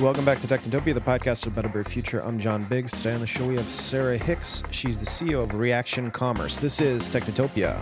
Welcome back to Technotopia, the podcast a better future. I'm John Biggs. Today on the show, we have Sara Hicks. She's the CEO of Reaction Commerce. This is Technotopia.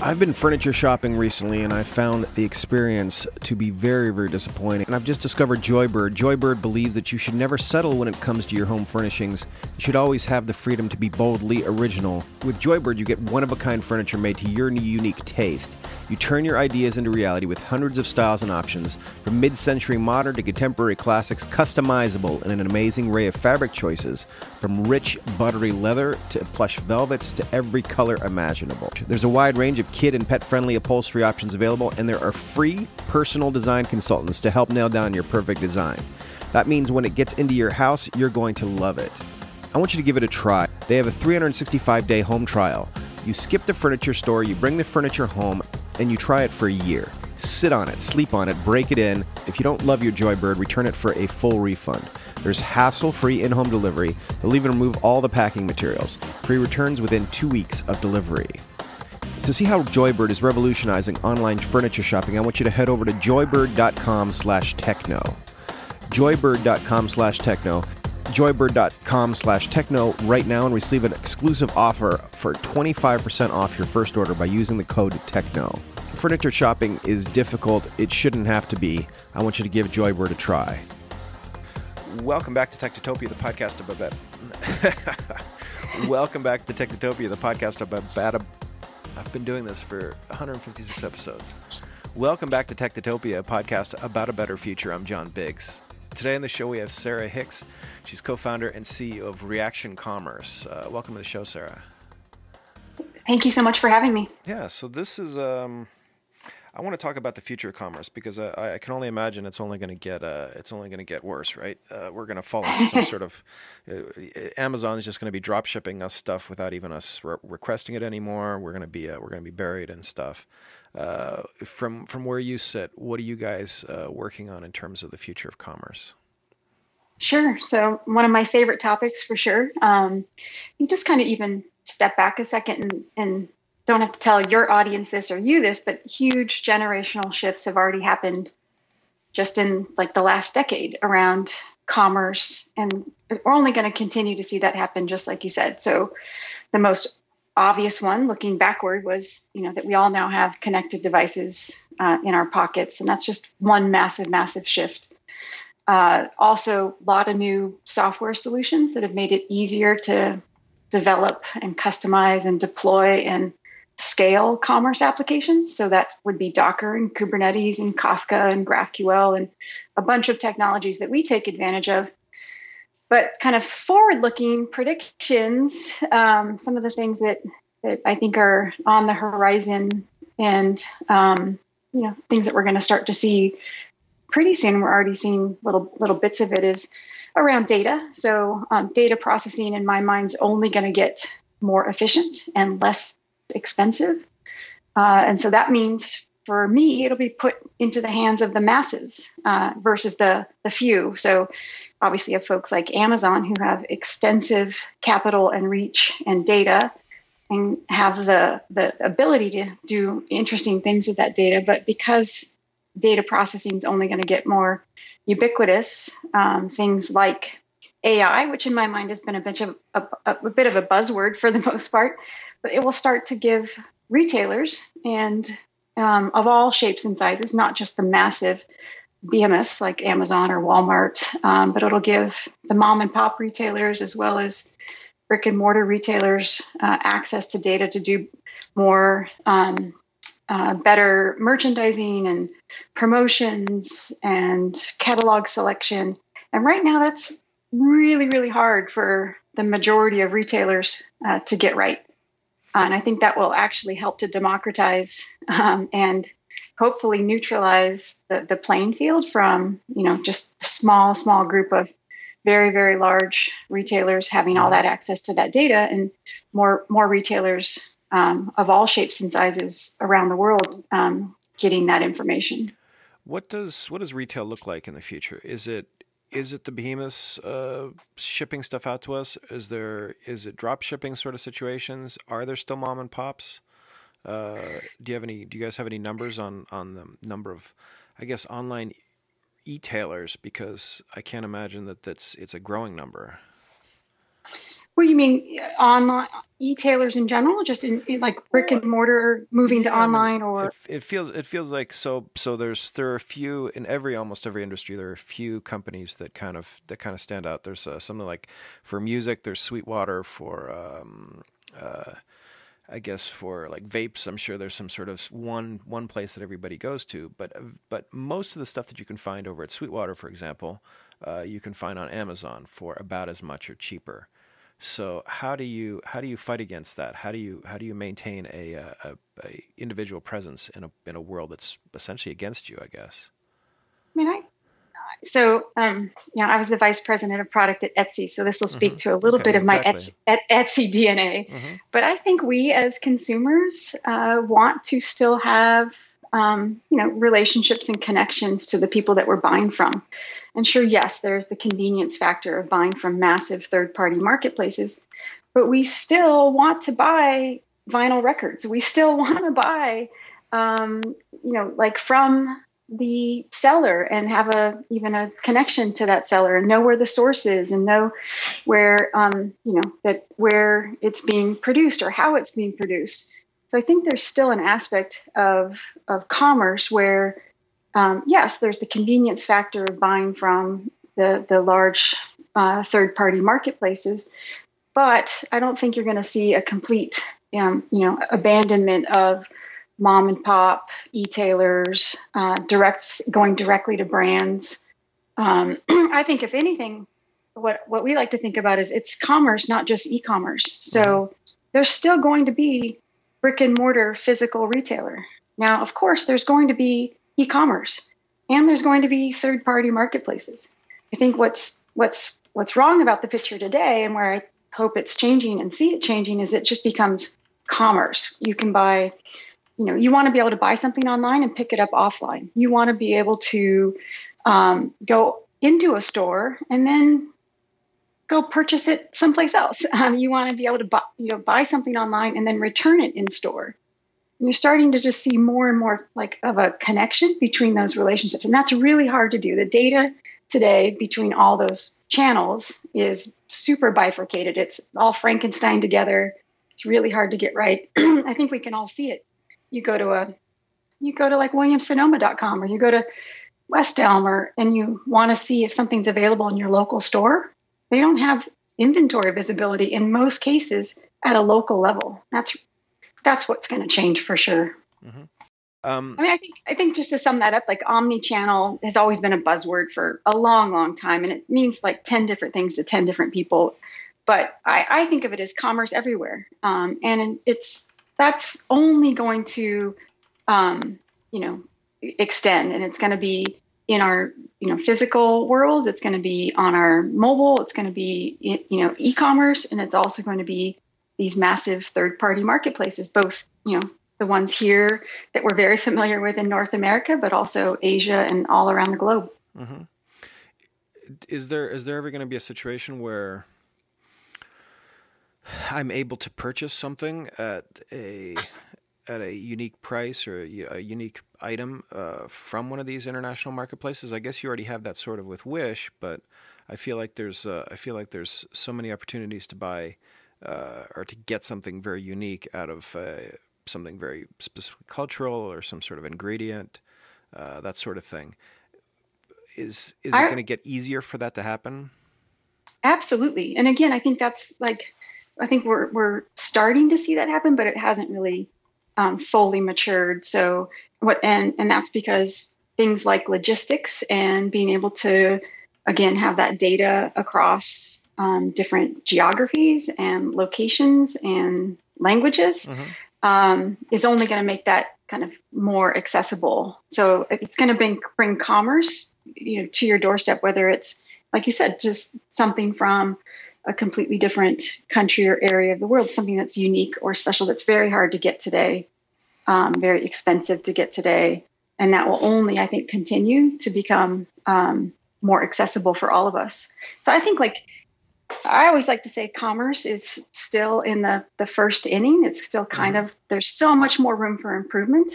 I've been furniture shopping recently and I found the experience to be very, very disappointing. And I've just discovered Joybird. Joybird believes that you should never settle when it comes to your home furnishings. You should always have the freedom to be boldly original. With Joybird, you get one of a kind furniture made to your unique taste. You turn your ideas into reality with hundreds of styles and options, from mid century modern to contemporary classics, customizable in an amazing array of fabric choices, from rich, buttery leather to plush velvets to every color imaginable. There's a wide range of kid and pet friendly upholstery options available, and there are free personal design consultants to help nail down your perfect design. That means when it gets into your house, you're going to love it. I want you to give it a try. They have a 365 day home trial. You skip the furniture store, you bring the furniture home, and you try it for a year. Sit on it, sleep on it, break it in. If you don't love your Joybird, return it for a full refund. There's hassle free in home delivery. They'll even remove all the packing materials. Free returns within two weeks of delivery. To see how Joybird is revolutionizing online furniture shopping, I want you to head over to joybird.com slash techno. Joybird.com slash techno joybird.com slash techno right now and receive an exclusive offer for 25% off your first order by using the code techno. Furniture shopping is difficult. It shouldn't have to be. I want you to give joybird a try. Welcome back to technotopia the podcast about welcome back to technotopia the podcast about bad i've been doing this for 156 episodes. Welcome back to technotopia a podcast about a better future. I'm john biggs. Today on the show, we have Sara Hicks. She's co founder and CEO of Reaction Commerce. Uh, welcome to the show, Sara. Thank you so much for having me. Yeah, so this is. Um, I want to talk about the future of commerce because I, I can only imagine it's only going to get uh, it's only going to get worse, right? Uh, we're going to fall into some sort of uh, Amazon is just going to be drop shipping us stuff without even us re- requesting it anymore. We're going to be uh, we're going to be buried in stuff. Uh, from from where you sit, what are you guys uh, working on in terms of the future of commerce? Sure. So one of my favorite topics for sure. Um, you just kind of even step back a second and, and don't have to tell your audience this or you this, but huge generational shifts have already happened just in like the last decade around commerce. And we're only going to continue to see that happen just like you said. So the most obvious one looking backward was you know that we all now have connected devices uh, in our pockets. And that's just one massive massive shift. Uh, also a lot of new software solutions that have made it easier to develop and customize and deploy and scale commerce applications so that would be docker and kubernetes and kafka and graphql and a bunch of technologies that we take advantage of but kind of forward looking predictions, um, some of the things that, that I think are on the horizon and um, you know things that we're going to start to see pretty soon. We're already seeing little little bits of it is around data. So um, data processing in my mind is only going to get more efficient and less expensive. Uh, and so that means for me, it'll be put into the hands of the masses uh, versus the the few. So obviously have folks like Amazon who have extensive capital and reach and data and have the, the ability to do interesting things with that data. But because data processing is only going to get more ubiquitous, um, things like AI, which in my mind has been a, bit of, a, a bit of a buzzword for the most part, but it will start to give retailers and um, of all shapes and sizes, not just the massive behemoths like Amazon or Walmart, um, but it'll give the mom and pop retailers as well as brick and mortar retailers uh, access to data to do more um, uh, better merchandising and promotions and catalog selection. And right now, that's really, really hard for the majority of retailers uh, to get right. Uh, and I think that will actually help to democratize um, and hopefully neutralize the, the playing field from you know just a small small group of very very large retailers having all that access to that data and more more retailers um, of all shapes and sizes around the world um, getting that information. What does what does retail look like in the future? Is it is it the behemoths uh, shipping stuff out to us? Is there is it drop shipping sort of situations? Are there still mom and pops? Uh, do you have any? Do you guys have any numbers on on the number of, I guess, online e-tailers? Because I can't imagine that that's it's a growing number. What do you mean online e-tailers in general, just in, in like brick and mortar moving yeah, to online, or it, it, feels it feels like so so there's there are a few in every almost every industry there are a few companies that kind of that kind of stand out. There's uh, something like for music, there's Sweetwater for. Um, uh, I guess for like vapes, I'm sure there's some sort of one one place that everybody goes to. But but most of the stuff that you can find over at Sweetwater, for example, uh, you can find on Amazon for about as much or cheaper. So how do you how do you fight against that? How do you how do you maintain a, a, a individual presence in a in a world that's essentially against you? I guess. I mean, I so um, know, I was the vice president of product at Etsy, so this will speak mm-hmm. to a little okay, bit of exactly. my Etsy, Etsy DNA. Mm-hmm. But I think we as consumers uh, want to still have um, you know relationships and connections to the people that we're buying from. And sure, yes, there's the convenience factor of buying from massive third-party marketplaces, but we still want to buy vinyl records. We still want to buy, um, you know, like from the seller and have a even a connection to that seller and know where the source is and know where um, you know that where it's being produced or how it's being produced. So I think there's still an aspect of of commerce where um, yes, there's the convenience factor of buying from the the large uh, third party marketplaces, but I don't think you're going to see a complete um, you know abandonment of mom and pop e-tailers, uh, direct going directly to brands. Um, I think if anything, what what we like to think about is it's commerce, not just e-commerce. So mm-hmm. there's still going to be brick and mortar physical retailer. Now, of course, there's going to be e-commerce, and there's going to be third-party marketplaces. I think what's what's what's wrong about the picture today, and where I hope it's changing and see it changing, is it just becomes commerce. You can buy you know you want to be able to buy something online and pick it up offline you want to be able to um, go into a store and then go purchase it someplace else um, you want to be able to buy you know buy something online and then return it in store you're starting to just see more and more like of a connection between those relationships. And that's really hard to do. The data today between all those channels is super bifurcated. It's all frankenstein together. It's really hard to get right. I think we can all see it. You go to a you go to like williams-sonoma.com or you go to West Elm or, and you want to see if something's available in your local store, they don't have inventory visibility in most cases at a local level. That's that's what's going to change for sure. Mm-hmm. Um, I mean, I think I think just to sum that up, like omni-channel has always been a buzzword for a long, long time, and it means like ten different things to ten different people. But I, I think of it as commerce everywhere, um, and it's that's only going to, um, you know, extend, and it's going to be in our you know physical world. It's going to be on our mobile. It's going to be you know e-commerce, and it's also going to be these massive third-party marketplaces, both you know the ones here that we're very familiar with in North America, but also Asia and all around the globe. Mm-hmm. Is there is there ever going to be a situation where I'm able to purchase something at a at a unique price or a, a unique item uh, from one of these international marketplaces. I guess you already have that sort of with Wish, but I feel like there's uh, I feel like there's so many opportunities to buy uh, or to get something very unique out of uh, something very specific cultural or some sort of ingredient, uh, that sort of thing. Is is it going to get easier for that to happen? Absolutely, and again, I think that's like I think we're we're starting to see that happen, but it hasn't really um, fully matured. So what and and that's because things like logistics and being able to again have that data across um, different geographies and locations and languages mm-hmm. um, is only going to make that kind of more accessible. So it's going to bring bring commerce you know to your doorstep, whether it's like you said, just something from a completely different country or area of the world, something that's unique or special that's very hard to get today, um, very expensive to get today. And that will only, I think, continue to become um, more accessible for all of us. So I think, like, I always like to say commerce is still in the, the first inning. It's still kind mm-hmm. of, there's so much more room for improvement.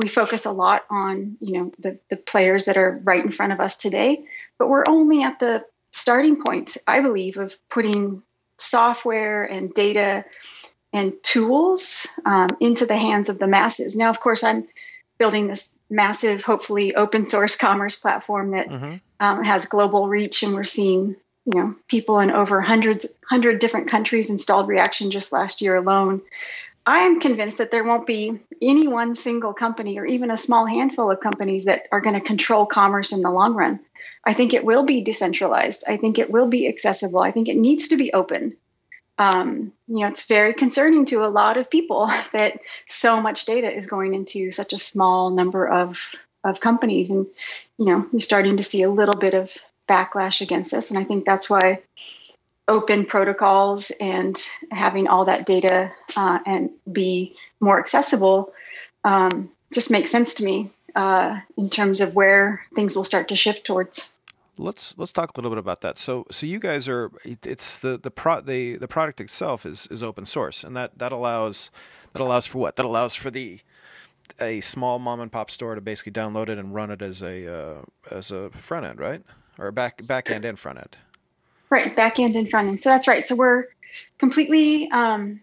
we focus a lot on you know the, the players that are right in front of us today but we're only at the starting point i believe of putting software and data and tools um, into the hands of the masses now of course i'm building this massive hopefully open source commerce platform that mm-hmm. Um, has global reach and we're seeing you know people in over hundreds hundred different countries installed reaction just last year alone I am convinced that there won't be any one single company or even a small handful of companies that are going to control commerce in the long run. I think it will be decentralized. I think it will be accessible. I think it needs to be open. Um, you know, it's very concerning to a lot of people that so much data is going into such a small number of of companies, and you know, you're starting to see a little bit of backlash against this. And I think that's why open protocols and having all that data uh, and be more accessible um, just makes sense to me uh, in terms of where things will start to shift towards. Let's let's talk a little bit about that. So so you guys are it's the the pro the the product itself is is open source and that that allows that allows for what that allows for the a small mom and pop store to basically download it and run it as a uh, as a front end, right? Or back back end and front end. Right, back end and front end. So that's right. So we're completely, um,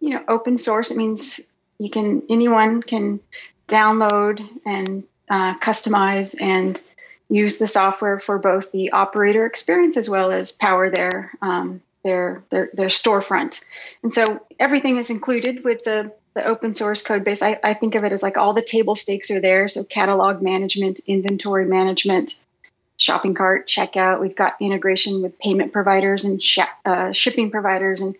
you know, open source. It means you can anyone can download and uh, customize and use the software for both the operator experience as well as power their um, their their their storefront. And so everything is included with the the open source code base. I, I think of it as like all the table stakes are there. So catalog management, inventory management, shopping cart, checkout. We've got integration with payment providers and sh- uh, shipping providers and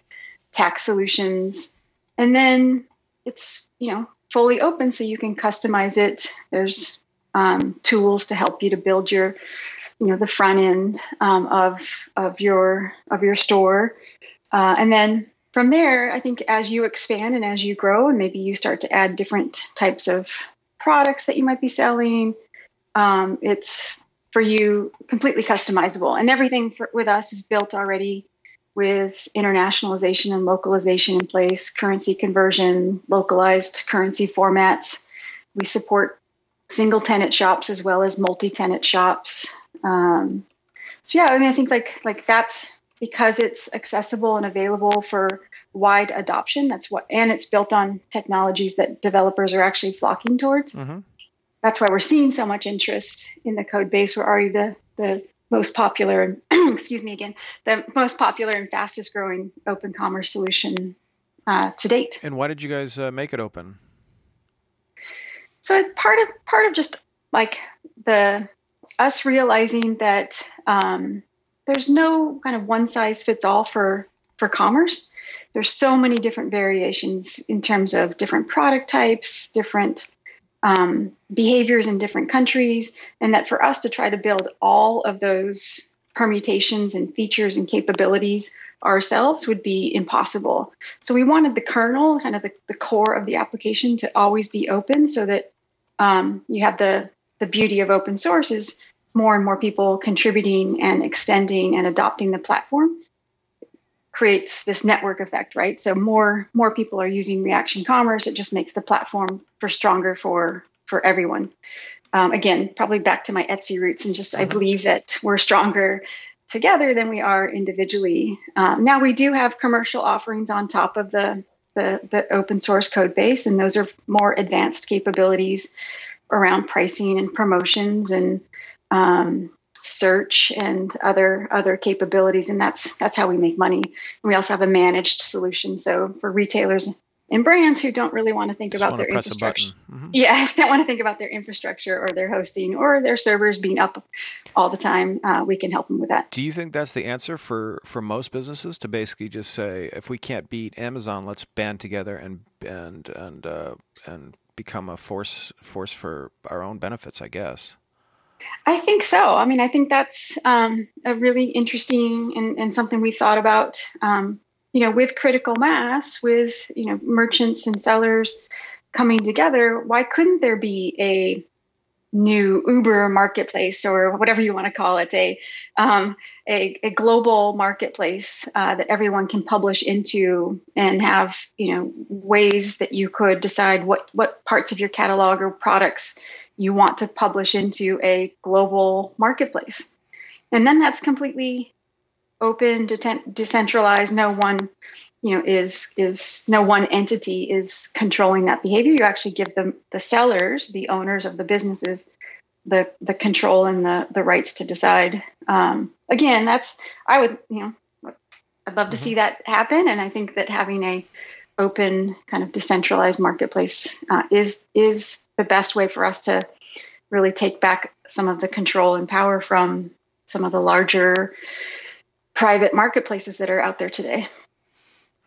tax solutions. And then it's, you know, fully open so you can customize it. There's um, tools to help you to build your, you know, the front end um, of, of your, of your store. Uh, and then from there, I think as you expand and as you grow and maybe you start to add different types of products that you might be selling, um, it's for you completely customizable. And everything for, with us is built already with internationalization and localization in place, currency conversion, localized currency formats. We support single tenant shops as well as multi tenant shops. Um, so yeah, I mean, I think like like that's because it's accessible and available for wide adoption. That's what, and it's built on technologies that developers are actually flocking towards. Mm-hmm that's why we're seeing so much interest in the code base. We're already the, the most popular, excuse me again, the most popular and fastest growing open commerce solution uh, to date. And why did you guys uh, make it open? So part of part of just like the us realizing that um, there's no kind of one size fits all for for commerce. There's so many different variations in terms of different product types, different um, behaviors in different countries, and that for us to try to build all of those permutations and features and capabilities ourselves would be impossible. So we wanted the kernel, kind of the, the core of the application, to always be open so that um, you have the, the beauty of open source is more and more people contributing and extending and adopting the platform creates this network effect, right? So more more people are using Reaction Commerce. It just makes the platform for stronger for for everyone. Um, again, probably back to my Etsy roots, and just mm-hmm. I believe that we're stronger together than we are individually. Um, now we do have commercial offerings on top of the, the the open source code base, and those are more advanced capabilities around pricing and promotions and um, search and other other capabilities and that's that's how we make money. And we also have a managed solution so for retailers and brands who don't really want to think Just about their infrastructure mm-hmm. yeah if they want to think about their infrastructure or their hosting or their servers being up all the time uh, we can help them with that. Do you think that's the answer for for most businesses to basically just say if we can't beat amazon let's band together and and and uh, and become a force force for our own benefits i guess I think so. I mean, I think that's um, a really interesting and, and, something we thought about. Um, you know, with critical mass, with you know merchants and sellers coming together, why couldn't there be a new Uber marketplace or whatever you want to call it, a um, a, a, global marketplace uh, that everyone can publish into and have you know ways that you could decide what what parts of your catalog or products you want to publish into a global marketplace, and then that's completely open, decentralized. No one you know is is no one entity is controlling that behavior you actually give them the sellers the owners of the businesses the the control and the the rights to decide um, again that's i would you know i'd love to mm-hmm. see that happen and i think that having a open kind of decentralized marketplace uh, is is the best way for us to really take back some of the control and power from some of the larger private marketplaces that are out there today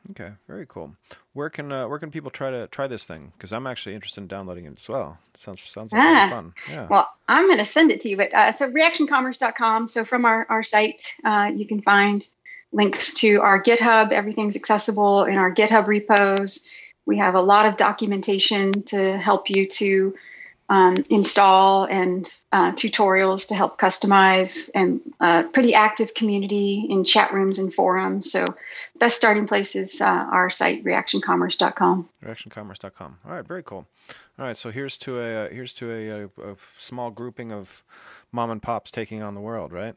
Okay, very cool. Where can uh, where can people try to try this thing? Because I'm actually interested in downloading it as well. sounds sounds like ah, fun. Yeah. Well, I'm going to send it to you, but uh, so reactioncommerce.com. So from our our site, uh, you can find links to our GitHub. Everything's accessible in our GitHub repos. We have a lot of documentation to help you to um, install and uh, tutorials to help customize and uh, pretty active community in chat rooms and forums. So best starting place is uh, our site, reactioncommerce.com. Reactioncommerce.com. All right, very cool. All right, so here's to a uh, here's to a, a, a small grouping of mom and pops taking on the world, right?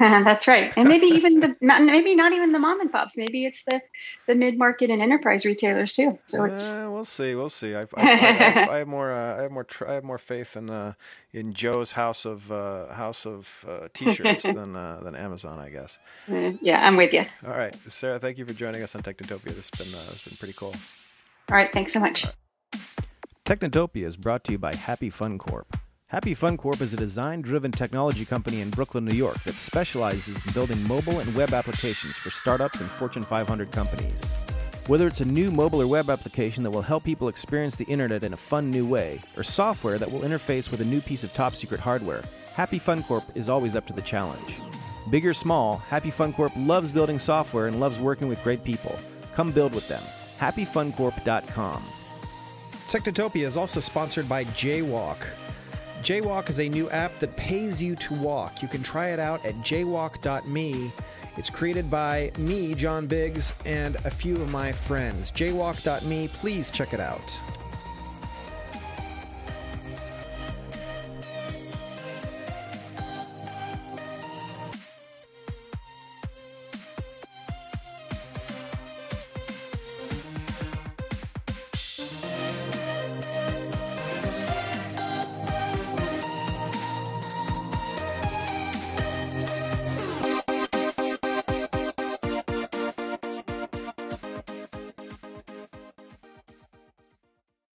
That's right, and maybe even the not, maybe not even the mom and pops. Maybe it's the the mid market and enterprise retailers too. So it's uh, we'll see, we'll see. I, I, I, I have more, uh, I have more, tr- I have more faith in uh, in Joe's house of uh, house of uh, t-shirts than uh, than Amazon, I guess. Yeah, I'm with you. All right, Sara, thank you for joining us on Technotopia. This has been this has been pretty cool. All right, thanks so much. Technotopia is brought to you by Happy Fun Corp. Happy Fun Corp is a design driven technology company in Brooklyn, New York that specializes in building mobile and web applications for startups and Fortune 500 companies. Whether it's a new mobile or web application that will help people experience the internet in a fun new way, or software that will interface with a new piece of top secret hardware, Happy Fun Corp is always up to the challenge. Big or small, Happy Fun Corp loves building software and loves working with great people. Come build with them. HappyFunCorp.com. Technotopia is also sponsored by Jaywalk. Jaywalk is a new app that pays you to walk. You can try it out at jaywalk.me. It's created by me, John Biggs, and a few of my friends. Jaywalk.me, please check it out.